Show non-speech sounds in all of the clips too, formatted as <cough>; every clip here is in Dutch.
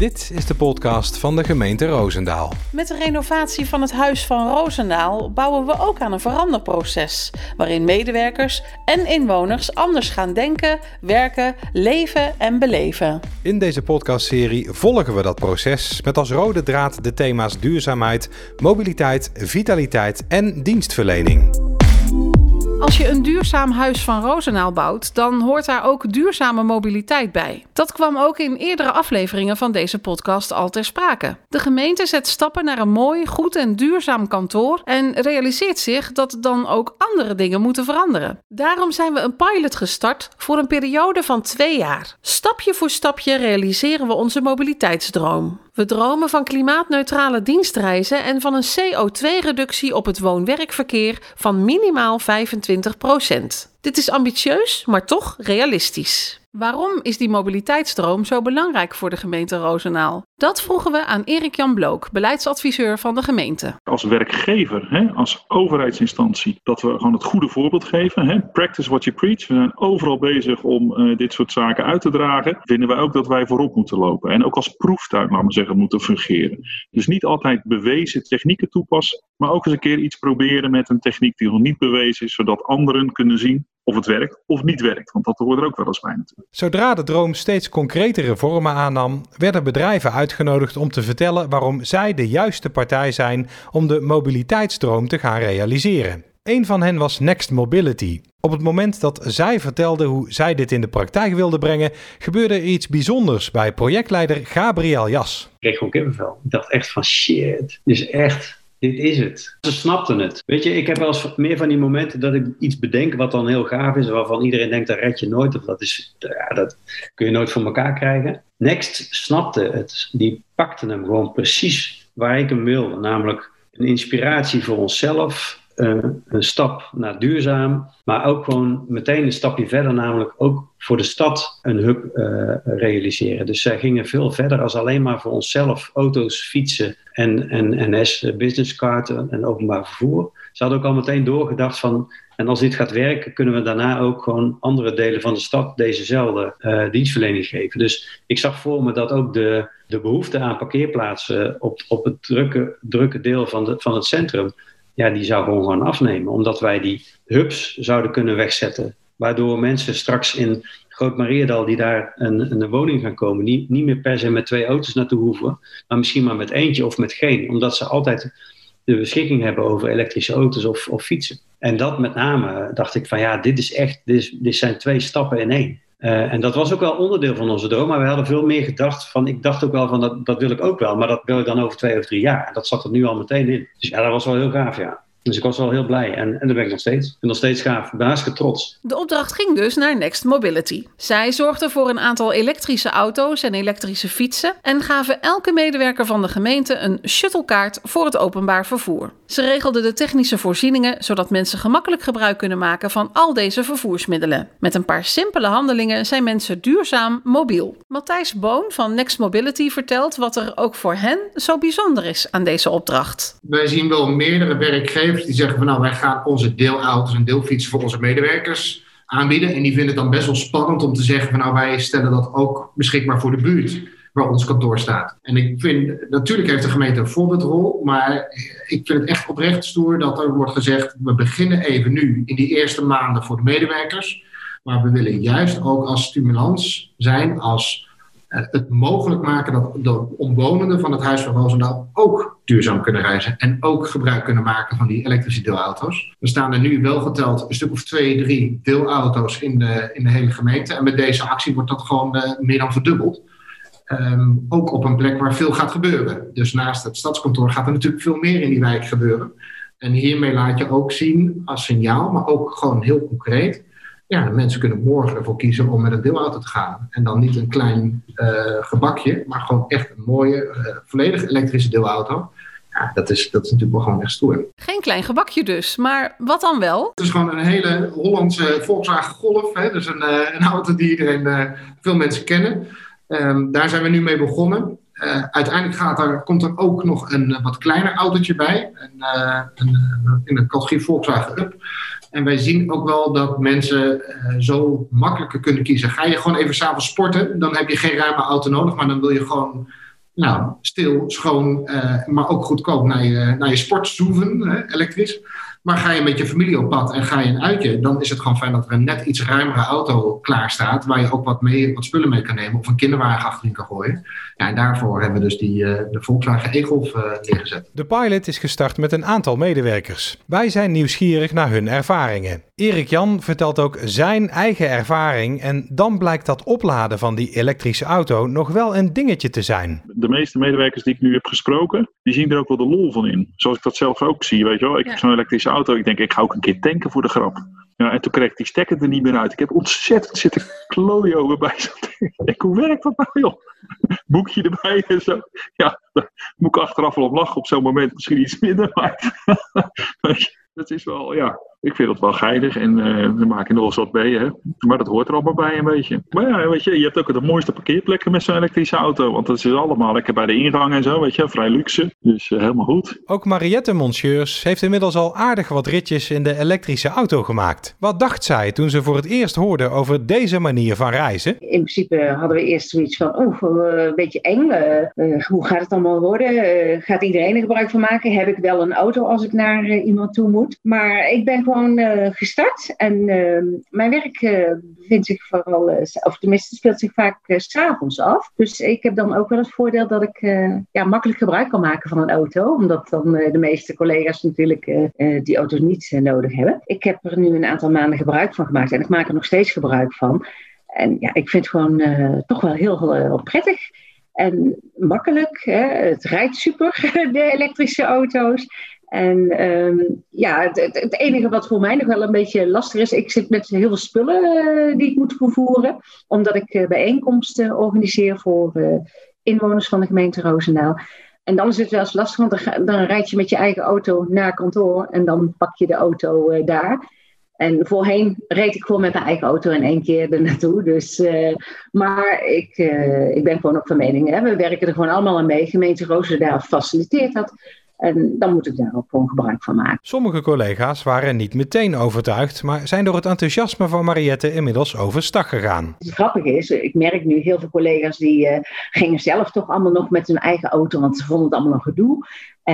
Dit is de podcast van de gemeente Roosendaal. Met de renovatie van het Huis van Roosendaal bouwen we ook aan een veranderproces. Waarin medewerkers en inwoners anders gaan denken, werken, leven en beleven. In deze podcastserie volgen we dat proces met als rode draad de thema's duurzaamheid, mobiliteit, vitaliteit en dienstverlening. Als je een duurzaam huis van Rozenaal bouwt, dan hoort daar ook duurzame mobiliteit bij. Dat kwam ook in eerdere afleveringen van deze podcast al ter sprake. De gemeente zet stappen naar een mooi, goed en duurzaam kantoor en realiseert zich dat dan ook andere dingen moeten veranderen. Daarom zijn we een pilot gestart voor een periode van twee jaar. Stapje voor stapje realiseren we onze mobiliteitsdroom. We dromen van klimaatneutrale dienstreizen en van een CO2-reductie op het woon-werkverkeer van minimaal 25% Dit is ambitieus, maar toch realistisch. Waarom is die mobiliteitsstroom zo belangrijk voor de gemeente Rozenaal? Dat vroegen we aan Erik-Jan Blook, beleidsadviseur van de gemeente. Als werkgever, hè, als overheidsinstantie, dat we gewoon het goede voorbeeld geven. Hè. Practice what you preach. We zijn overal bezig om uh, dit soort zaken uit te dragen. Vinden wij ook dat wij voorop moeten lopen. En ook als proeftuin, laten we zeggen, moeten fungeren. Dus niet altijd bewezen technieken toepassen, maar ook eens een keer iets proberen met een techniek die nog niet bewezen is, zodat anderen kunnen zien of het werkt of niet werkt. Want dat hoort er ook wel eens bij natuurlijk. Zodra de droom steeds concretere vormen aannam, werden bedrijven uitgenodigd om te vertellen waarom zij de juiste partij zijn om de mobiliteitsdroom te gaan realiseren. Een van hen was Next Mobility. Op het moment dat zij vertelde hoe zij dit in de praktijk wilde brengen, gebeurde er iets bijzonders bij projectleider Gabriel Jas. Ik kreeg gewoon kippenvel. Ik dacht echt van shit, dit is echt dit is het. Ze snapten het. Weet je, ik heb wel eens meer van die momenten dat ik iets bedenk wat dan heel gaaf is, waarvan iedereen denkt dat red je nooit, of dat, is, ja, dat kun je nooit voor elkaar krijgen. Next snapte het. Die pakte hem gewoon precies waar ik hem wil. Namelijk een inspiratie voor onszelf, uh, een stap naar duurzaam, maar ook gewoon meteen een stapje verder, namelijk ook voor de stad een hub uh, realiseren. Dus zij gingen veel verder als alleen maar voor onszelf auto's, fietsen en, en NS, eh, businesskaarten en openbaar vervoer. Ze hadden ook al meteen doorgedacht van, en als dit gaat werken, kunnen we daarna ook gewoon andere delen van de stad dezezelfde dienstverlening geven. Dus ik zag voor me dat ook de, de behoefte aan parkeerplaatsen op, op het drukke, drukke deel van, de, van het centrum ja, die zou gewoon gaan afnemen. Omdat wij die hubs zouden kunnen wegzetten. Waardoor mensen straks in Groot Mariedal die daar een, een woning gaan komen, niet, niet meer per se met twee auto's naartoe hoeven, maar misschien maar met eentje of met geen. Omdat ze altijd de beschikking hebben over elektrische auto's of, of fietsen. En dat met name dacht ik van ja, dit is echt, dit, dit zijn twee stappen in één. Uh, en dat was ook wel onderdeel van onze droom, maar we hadden veel meer gedacht van, ik dacht ook wel van, dat, dat wil ik ook wel, maar dat wil ik dan over twee of drie jaar. En dat zat er nu al meteen in. Dus ja, dat was wel heel gaaf, ja. Dus ik was wel heel blij en, en daar ben ik nog steeds. Ik ben nog steeds gaaf. Ben hartstikke trots. De opdracht ging dus naar Next Mobility. Zij zorgden voor een aantal elektrische auto's en elektrische fietsen en gaven elke medewerker van de gemeente een shuttlekaart voor het openbaar vervoer. Ze regelden de technische voorzieningen zodat mensen gemakkelijk gebruik kunnen maken van al deze vervoersmiddelen. Met een paar simpele handelingen zijn mensen duurzaam mobiel. Matthijs Boon van Next Mobility vertelt wat er ook voor hen zo bijzonder is aan deze opdracht. Wij zien wel meerdere werkgevers die zeggen van nou wij gaan onze deelauto's en deelfietsen voor onze medewerkers aanbieden. En die vinden het dan best wel spannend om te zeggen van nou wij stellen dat ook beschikbaar voor de buurt waar ons kantoor staat. En ik vind, natuurlijk heeft de gemeente een voorbeeldrol, maar ik vind het echt oprecht stoer dat er wordt gezegd, we beginnen even nu in die eerste maanden voor de medewerkers, maar we willen juist ook als stimulans zijn, als het mogelijk maken dat de omwonenden van het Huis van Roosendaal ook duurzaam kunnen reizen en ook gebruik kunnen maken van die elektrische deelauto's. Er staan er nu wel geteld een stuk of twee, drie deelauto's in de, in de hele gemeente. En met deze actie wordt dat gewoon uh, meer dan verdubbeld. Um, ook op een plek waar veel gaat gebeuren. Dus naast het stadskantoor gaat er natuurlijk veel meer in die wijk gebeuren. En hiermee laat je ook zien als signaal, maar ook gewoon heel concreet ja, mensen kunnen morgen ervoor kiezen om met een deelauto te gaan. En dan niet een klein uh, gebakje, maar gewoon echt een mooie, uh, volledig elektrische deelauto. Ja, dat is, dat is natuurlijk wel gewoon echt stoer. Geen klein gebakje dus, maar wat dan wel? Het is gewoon een hele Hollandse Volkswagen Golf. Hè? Dus een, uh, een auto die iedereen, veel mensen kennen. Um, daar zijn we nu mee begonnen. Uiteindelijk gaat komt er ook nog een wat kleiner autootje bij. Een, een, in de categorie Volkswagen Up. En wij zien ook wel dat mensen zo makkelijker kunnen kiezen. Ga je gewoon even s'avonds sporten, dan heb je geen ruime auto nodig, maar dan wil je gewoon nou, stil, schoon, maar ook goedkoop naar je, naar je sportzoeven, elektrisch. Maar ga je met je familie op pad en ga je een uitje, dan is het gewoon fijn dat er een net iets ruimere auto klaar staat, waar je ook wat, mee, wat spullen mee kan nemen of een kinderwagen achterin kan gooien. Ja, en daarvoor hebben we dus die, uh, de Volkswagen e-Golf uh, neergezet. De pilot is gestart met een aantal medewerkers. Wij zijn nieuwsgierig naar hun ervaringen. Erik Jan vertelt ook zijn eigen ervaring en dan blijkt dat opladen van die elektrische auto nog wel een dingetje te zijn. De meeste medewerkers die ik nu heb gesproken, die zien er ook wel de lol van in. Zoals ik dat zelf ook zie, weet je wel. Ik heb zo'n elektrische auto. Ik denk, ik ga ook een keer tanken voor de grap. Ja, en toen kreeg ik die stekker er niet meer uit. Ik heb ontzettend zitten klooien over bij zo'n Ik hoe werkt dat nou joh? Boekje erbij en zo. Ja, daar moet ik achteraf wel op lachen op zo'n moment. Misschien iets minder, maar <laughs> dat is wel, ja, ik vind het wel geinig en uh, we maken nog eens wat mee, hè. Maar dat hoort er allemaal bij een beetje. Maar ja, weet je, je hebt ook de mooiste parkeerplekken met zo'n elektrische auto. Want dat is allemaal lekker bij de ingang en zo, weet je, vrij luxe. Dus uh, helemaal goed. Ook Mariette Monsieurs heeft inmiddels al aardig wat ritjes in de elektrische auto gemaakt. Wat dacht zij toen ze voor het eerst hoorde over deze manier van reizen? In principe hadden we eerst zoiets van, oh, een beetje eng. Uh, hoe gaat het allemaal worden? gaat iedereen er gebruik van maken? Heb ik wel een auto als ik naar iemand toe moet? Maar ik ben gewoon uh, gestart. En uh, mijn werk uh, bevindt zich vooral, of tenminste speelt zich vaak s s'avonds af. Dus ik heb dan ook wel het voordeel dat ik ja, makkelijk gebruik kan maken van een auto. Omdat dan de meeste collega's natuurlijk die auto's niet nodig hebben. Ik heb er nu een aantal maanden gebruik van gemaakt en ik maak er nog steeds gebruik van. En ja, ik vind het gewoon toch wel heel, heel prettig. En makkelijk. Hè? Het rijdt super, <laughs> de elektrische auto's. En um, ja, het, het, enige wat voor mij nog wel een beetje lastig is, ik zit met heel veel spullen uh, die ik moet vervoeren, omdat ik uh, bijeenkomsten organiseer voor uh, inwoners van de gemeente Roosendaal. En dan is het wel eens lastig, want dan, dan rijd je met je eigen auto naar kantoor en dan pak je de auto daar. En voorheen reed ik gewoon met mijn eigen auto in één keer er naartoe. Dus, maar ik, ik ben gewoon ook van mening. Hè. We werken er gewoon allemaal aan mee. Gemeente Roosendaal faciliteert dat. En dan moet ik daar ook gewoon gebruik van maken. Sommige collega's waren niet meteen overtuigd, maar zijn door het enthousiasme van Mariette inmiddels overstag gegaan. Het grappige is, ik merk nu heel veel collega's die uh, gingen zelf toch allemaal nog met hun eigen auto, want ze vonden het allemaal een gedoe.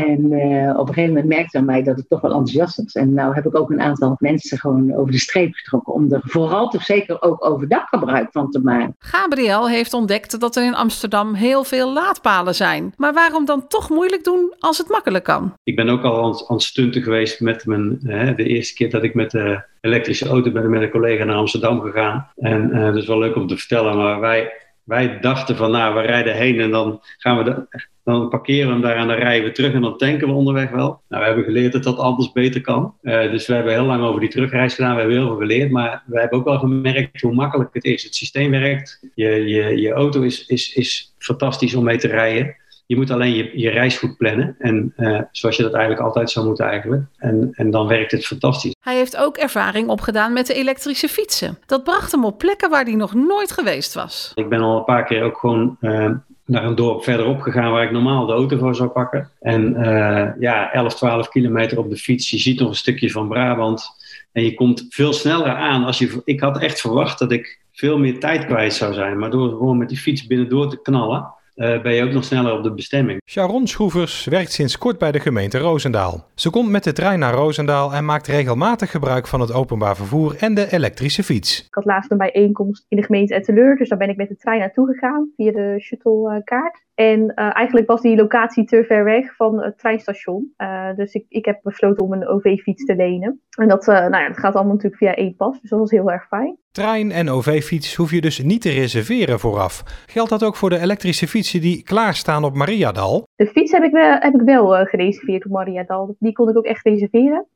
En uh, op een gegeven moment merkte mij dat ik toch wel enthousiast was. En nou heb ik ook een aantal mensen gewoon over de streep getrokken om er vooral toch zeker ook overdag gebruik van te maken. Gabriel heeft ontdekt dat er in Amsterdam heel veel laadpalen zijn. Maar waarom dan toch moeilijk doen als het makkelijk kan? Ik ben ook al aan, aan stunten geweest met mijn, hè, de eerste keer dat ik met de elektrische auto ben met een collega naar Amsterdam gegaan. En uh, dat is wel leuk om te vertellen, maar wij, wij dachten van nou, we rijden heen en dan gaan we dan parkeren we hem daar en dan rijden we terug en dan tanken we onderweg wel. Nou, we hebben geleerd dat dat anders beter kan. Uh, dus we hebben heel lang over die terugreis gedaan. We hebben heel veel geleerd. Maar we hebben ook wel gemerkt hoe makkelijk het is. Het systeem werkt. Je, je, je auto is, is, is fantastisch om mee te rijden. Je moet alleen je, je reis goed plannen. En uh, zoals je dat eigenlijk altijd zou moeten eigenlijk. En, en dan werkt het fantastisch. Hij heeft ook ervaring opgedaan met de elektrische fietsen. Dat bracht hem op plekken waar hij nog nooit geweest was. Ik ben al een paar keer ook gewoon... Uh, naar een dorp verderop gegaan waar ik normaal de auto voor zou pakken. En uh, ja, 11, 12 kilometer op de fiets. Je ziet nog een stukje van Brabant. En je komt veel sneller aan. Als je, ik had echt verwacht dat ik veel meer tijd kwijt zou zijn. Maar door gewoon met die fiets binnendoor te knallen, uh, ben je ook nog sneller op de bestemming. Sharon Schroevers werkt sinds kort bij de gemeente Roosendaal. Ze komt met de trein naar Roosendaal en maakt regelmatig gebruik van het openbaar vervoer en de elektrische fiets. Ik had laatst een bijeenkomst in de gemeente Etteleur, dus daar ben ik met de trein naartoe gegaan via de shuttlekaart. En uh, eigenlijk was die locatie te ver weg van het treinstation. Uh, dus ik, ik heb besloten om een OV-fiets te lenen. En dat, uh, nou ja, dat gaat allemaal natuurlijk via één pas. Dus dat was heel erg fijn. Trein en OV-fiets hoef je dus niet te reserveren vooraf. Geldt dat ook voor de elektrische fietsen die klaarstaan op Mariadal? De fiets heb ik wel, heb ik wel gereserveerd op Mariadal. Die kon ik ook echt reserveren.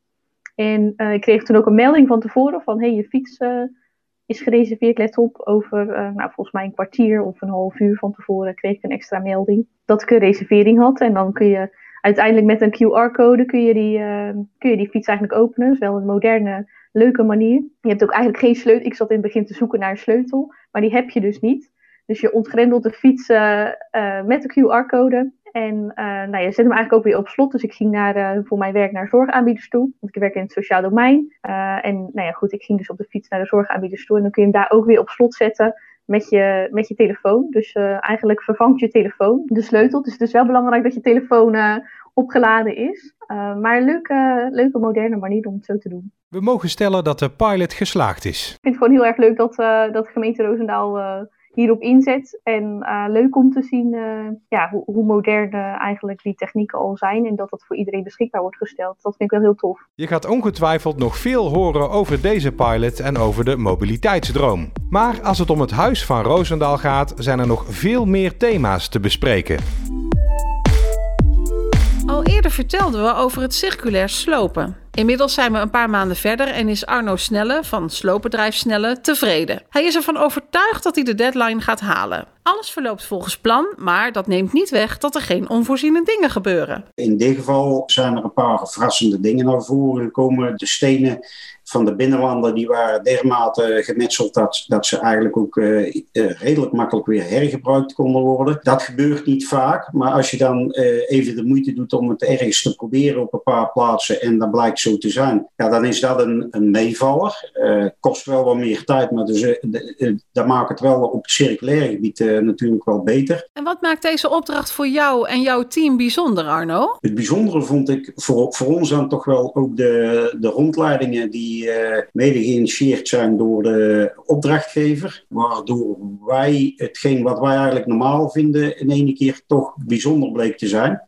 En ik kreeg toen ook een melding van tevoren van... hé, hey, je fiets is gereserveerd. Let op, over uh, nou, volgens mij een kwartier of een half uur van tevoren kreeg ik een extra melding dat ik een reservering had. En dan kun je uiteindelijk met een QR-code kun je, die, uh, kun je die fiets eigenlijk openen. Dat is wel een moderne, leuke manier. Je hebt ook eigenlijk geen sleutel. Ik zat in het begin te zoeken naar een sleutel, maar die heb je dus niet. Dus je ontgrendelt de fiets uh, met de QR-code en uh, nou, je zet hem eigenlijk ook weer op slot. Dus ik ging naar, uh, voor mijn werk naar zorgaanbieders toe. Want ik werk in het sociaal domein. Uh, en nou ja, goed, ik ging dus op de fiets naar de zorgaanbieders toe. En dan kun je hem daar ook weer op slot zetten. met je, met je telefoon. Dus eigenlijk vervangt je telefoon de sleutel. Dus het is wel belangrijk dat je telefoon opgeladen is. maar een leuke, leuke moderne manier om het zo te doen. We mogen stellen dat de pilot geslaagd is. Ik vind het gewoon heel erg leuk dat, dat gemeente Roosendaal hierop inzet. En uh, leuk om te zien uh, ja, hoe, hoe modern uh, eigenlijk die technieken al zijn en dat dat voor iedereen beschikbaar wordt gesteld. Dat vind ik wel heel tof. Je gaat ongetwijfeld nog veel horen over deze pilot en over de mobiliteitsdroom. Maar als het om het huis van Roosendaal gaat, zijn er nog veel meer thema's te bespreken. Al eerder vertelden we over het circulair slopen. Inmiddels zijn we een paar maanden verder en is Arno Snelle van sloopbedrijf Snelle tevreden. Hij is ervan overtuigd dat hij de deadline gaat halen. Alles verloopt volgens plan, maar dat neemt niet weg dat er geen onvoorziene dingen gebeuren. In dit geval zijn er een paar verrassende dingen naar voren gekomen. De stenen van de binnenlanden die waren dermate gemetseld dat, dat ze eigenlijk ook uh, redelijk makkelijk weer hergebruikt konden worden. Dat gebeurt niet vaak, maar als je dan uh, even de moeite doet om het ergens te proberen op een paar plaatsen en dan blijkt zo te zijn, ja, dan is dat een, een meevaller. kost wel wat meer tijd, maar dus, dat maakt het wel op het circulaire gebied natuurlijk wel beter. En wat maakt deze opdracht voor jou en jouw team bijzonder, Arno? Het bijzondere vond ik voor, voor ons dan toch wel ook de, de rondleidingen die mede geïnitieerd zijn door de opdrachtgever. Waardoor wij hetgeen wat wij eigenlijk normaal vinden in één keer toch bijzonder bleek te zijn.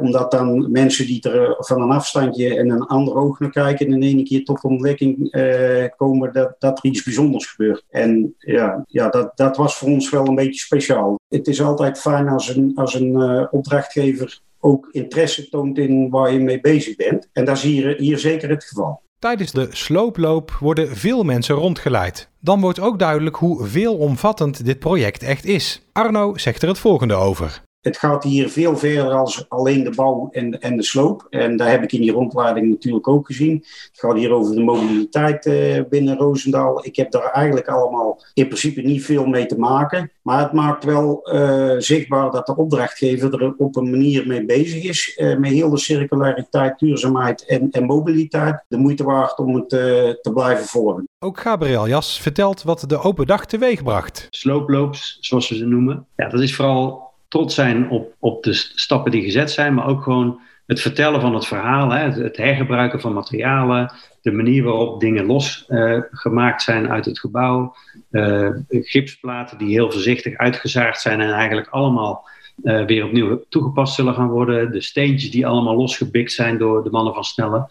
Omdat dan mensen die er van een afstandje en een ander oog naar kijken in één keer tot ontdekking uh, komen dat, dat er iets bijzonders gebeurt. En ja, ja dat, dat was voor ons wel een beetje speciaal. Het is altijd fijn als een, als een opdrachtgever ook interesse toont in waar je mee bezig bent. En dat is hier, hier zeker het geval. Tijdens de slooploop worden veel mensen rondgeleid. Dan wordt ook duidelijk hoe veelomvattend dit project echt is. Arno zegt er het volgende over. Het gaat hier veel verder als alleen de bouw en, en de sloop. En daar heb ik in die rondleiding natuurlijk ook gezien. Het gaat hier over de mobiliteit uh, binnen Roosendaal. Ik heb daar eigenlijk allemaal in principe niet veel mee te maken. Maar het maakt wel uh, zichtbaar dat de opdrachtgever er op een manier mee bezig is. Uh, met heel de circulariteit, duurzaamheid en, en mobiliteit. De moeite waard om het te blijven volgen. Ook Gabriel Jas vertelt wat de open dag teweeg bracht. Slooploops, zoals we ze noemen. Ja, dat is vooral trots zijn op, op de stappen die gezet zijn, maar ook gewoon het vertellen van het verhaal, hè, het, hergebruiken van materialen, de manier waarop dingen losgemaakt uh, zijn uit het gebouw, uh, gipsplaten die heel voorzichtig uitgezaagd zijn en eigenlijk allemaal uh, weer opnieuw toegepast zullen gaan worden, de steentjes die allemaal losgebikt zijn door de mannen van Snelle.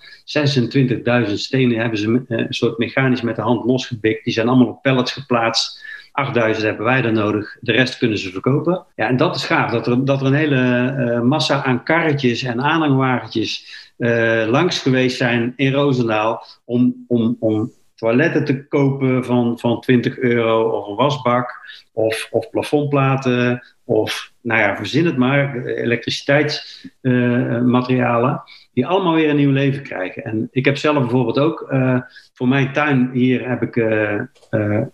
26.000 stenen hebben ze een soort mechanisch met de hand losgebikt, die zijn allemaal op pallets geplaatst 8000 hebben wij er nodig, de rest kunnen ze verkopen. Ja, en dat is gaaf, dat er, dat er een hele uh, massa aan karretjes en aanhangwagentjes uh, langs geweest zijn in Roosendaal om, om, om toiletten te kopen van, van 20 euro of een wasbak of, of plafondplaten of, nou ja, verzin het maar, elektriciteitsmaterialen. Die allemaal weer een nieuw leven krijgen. En ik heb zelf bijvoorbeeld ook, voor mijn tuin hier heb ik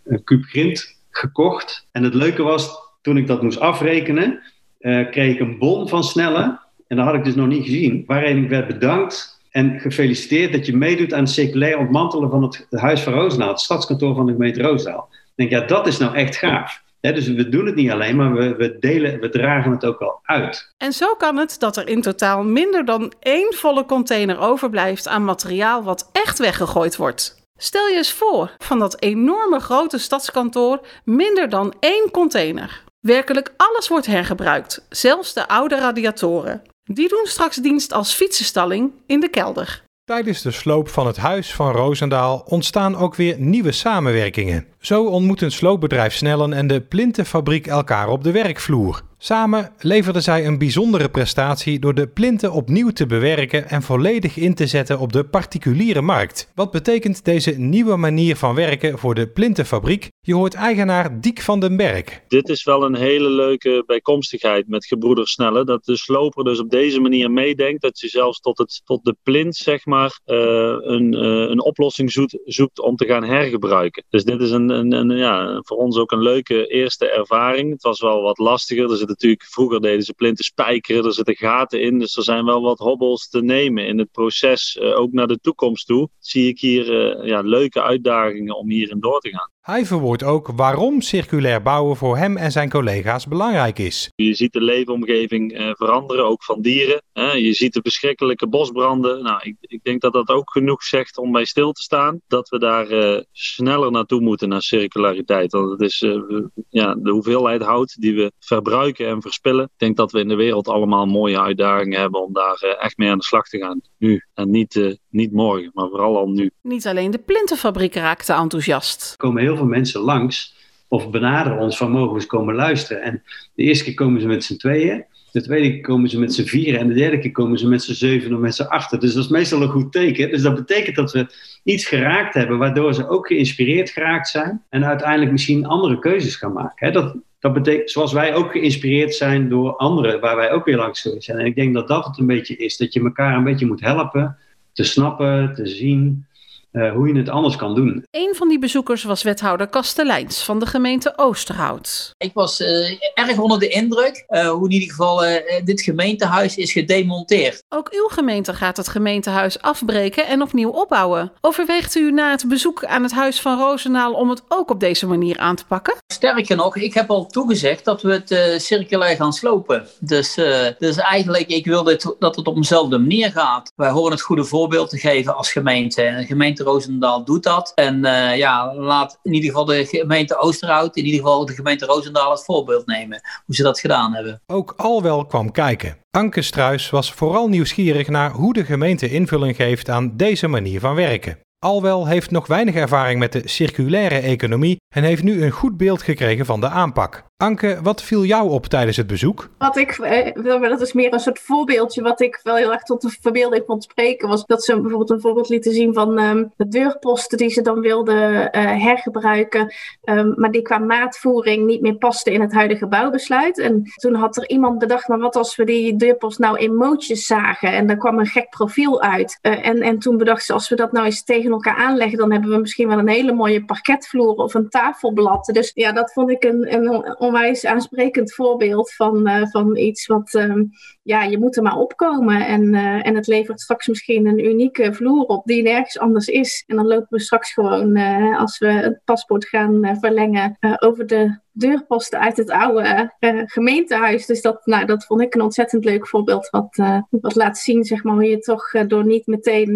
een kuub grind gekocht. En het leuke was, toen ik dat moest afrekenen, uh, kreeg ik een bon van Snelle. En dat had ik dus nog niet gezien. Waarin ik werd bedankt en gefeliciteerd dat je meedoet aan het circulair ontmantelen van het Huis van Roosendaal, het stadskantoor van de gemeente Roosendaal. Ik denk, ja, dat is nou echt gaaf. dus we doen het niet alleen, maar we, we, delen, we dragen het ook wel uit. En zo kan het dat er in totaal minder dan één volle container overblijft aan materiaal wat echt weggegooid wordt. Stel je eens voor, van dat enorme grote stadskantoor minder dan één container. Werkelijk alles wordt hergebruikt, zelfs de oude radiatoren. Die doen straks dienst als fietsenstalling in de kelder. Tijdens de sloop van het huis van Roosendaal ontstaan ook weer nieuwe samenwerkingen. Zo ontmoeten sloopbedrijf Snellen en de Plintenfabriek elkaar op de werkvloer. Samen leverden zij een bijzondere prestatie door de plinten opnieuw te bewerken en volledig in te zetten op de particuliere markt. Wat betekent deze nieuwe manier van werken voor de plintenfabriek? Je hoort eigenaar Diek van den Berg. Dit is wel een hele leuke bijkomstigheid met gebroeders Snelle. Dat de sloper dus op deze manier meedenkt. Dat je zelfs tot, het, tot de plint zeg maar uh, een, uh, een oplossing zoekt, zoekt om te gaan hergebruiken. Dus dit is een, een, een, ja, voor ons ook een leuke eerste ervaring. Het was wel wat lastiger. Er zitten natuurlijk, vroeger deden ze plinten spijkeren, er zitten gaten in. Dus er zijn wel wat hobbels te nemen in het proces. Uh, ook naar de toekomst toe zie ik hier uh, ja, leuke uitdagingen om hierin door te gaan. Hij verwoordt ook waarom circulair bouwen voor hem en zijn collega's belangrijk is. Je ziet de leefomgeving uh, veranderen, ook van dieren. Hè? Je ziet de verschrikkelijke bosbranden. Nou, ik, ik, denk dat dat ook genoeg zegt om bij stil te staan. Dat we daar uh, sneller naartoe moeten, naar circulariteit. Want het is uh, ja, de hoeveelheid hout die we verbruiken en verspillen. Ik denk dat we in de wereld allemaal mooie uitdagingen hebben om daar echt mee aan de slag te gaan. Nu en niet, niet morgen, maar vooral al nu. Niet alleen de plintenfabriek raakte enthousiast. Er komen heel veel mensen langs of benaderen ons van mogen we eens komen luisteren. En de eerste keer komen ze met z'n tweeën. De tweede keer komen ze met z'n vieren en de derde keer komen ze met z'n zeven of met z'n achter. Dus dat is meestal een goed teken. Dus dat betekent dat we iets geraakt hebben waardoor ze ook geïnspireerd geraakt zijn en uiteindelijk misschien andere keuzes gaan maken. Dat, dat betekent, zoals wij ook geïnspireerd zijn door anderen waar wij ook weer langs zijn. En ik denk dat dat het een beetje is, dat je elkaar een beetje moet helpen te snappen, te zien uh, hoe je het anders kan doen. Een van die bezoekers was wethouder Kasteleins van de gemeente Oosterhout. Ik was uh, erg onder de indruk uh, hoe in ieder geval dit gemeentehuis is gedemonteerd. Ook uw gemeente gaat het gemeentehuis afbreken en opnieuw opbouwen. Overweegt u na het bezoek aan het huis van Roosendaal om het ook op deze manier aan te pakken? Sterker nog, ik heb al toegezegd dat we het circulair gaan slopen. Dus, dus eigenlijk, ik wil dit, dat het op dezelfde manier gaat. Wij horen het goede voorbeeld te geven als gemeente. En de gemeente Roosendaal doet dat. En uh, ja, laat in ieder geval de gemeente Oosterhout, in ieder geval de gemeente Roosendaal het voorbeeld nemen. Hoe ze dat gedaan hebben. Ook Alwel kwam kijken. Anke Struis was vooral nieuwsgierig naar hoe de gemeente invulling geeft aan deze manier van werken. Alwel heeft nog weinig ervaring met de circulaire economie en heeft nu een goed beeld gekregen van de aanpak. Anke, wat viel jou op tijdens het bezoek? Wat ik, eh, dat is meer een soort voorbeeldje, wat ik wel heel erg tot de verbeelding vond spreken, was dat ze bijvoorbeeld een voorbeeld lieten zien van um, de deurposten die ze dan wilden uh, hergebruiken, um, maar die qua maatvoering niet meer pasten in het huidige bouwbesluit. En toen had er iemand bedacht, maar wat als we die deurpost nou in mootjes zagen en daar kwam een gek profiel uit. Uh, en, en toen bedacht ze, als we dat nou eens tegen elkaar aanleggen, dan hebben we misschien wel een hele mooie parketvloer of een tafelblad. Dus ja, dat vond ik een, een onwijs aansprekend voorbeeld van, uh, van iets wat, um, ja, je moet er maar opkomen. En, uh, en het levert straks misschien een unieke vloer op die nergens anders is. En dan lopen we straks gewoon, uh, als we het paspoort gaan verlengen, over de deurposten uit het oude uh, gemeentehuis. Dus dat, nou, dat vond ik een ontzettend leuk voorbeeld. Wat, uh, wat laat zien zeg maar, hoe je toch uh, door niet meteen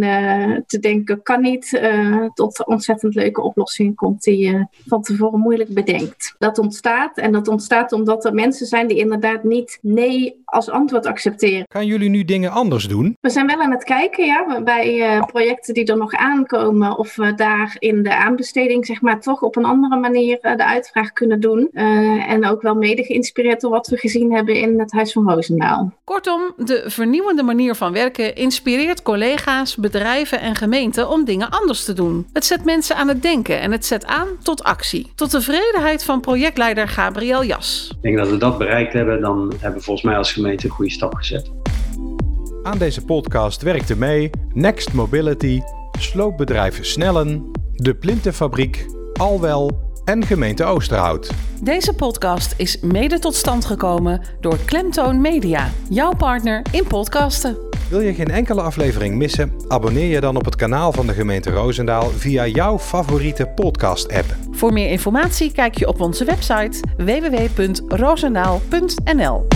te denken kan niet, tot ontzettend leuke oplossingen komt die je van tevoren moeilijk bedenkt. Dat ontstaat en dat ontstaat omdat er mensen zijn die inderdaad niet nee als antwoord accepteren. Gaan jullie nu dingen anders doen? We zijn wel aan het kijken ja, bij projecten die er nog aankomen of we daar in de aanbesteding zeg maar, toch op een andere manier de uitvraag kunnen doen. Uh, en ook wel mede geïnspireerd door wat we gezien hebben in het Huis van Roosendaal. Kortom, de vernieuwende manier van werken inspireert collega's, bedrijven en gemeenten om dingen anders te doen. Het zet mensen aan het denken en het zet aan tot actie. Tot tevredenheid van projectleider Gabriel Jas. Ik denk dat we dat bereikt hebben, dan hebben we volgens mij als gemeente een goede stap gezet. Aan deze podcast werkte mee Next Mobility, sloopbedrijf Snellen, de Plintenfabriek, Alwel en gemeente Oosterhout. Deze podcast is mede tot stand gekomen door Klemtoon Media, jouw partner in podcasten. Wil je geen enkele aflevering missen? Abonneer je dan op het kanaal van de gemeente Roosendaal via jouw favoriete podcast-app. Voor meer informatie kijk je op onze website www.roosendaal.nl.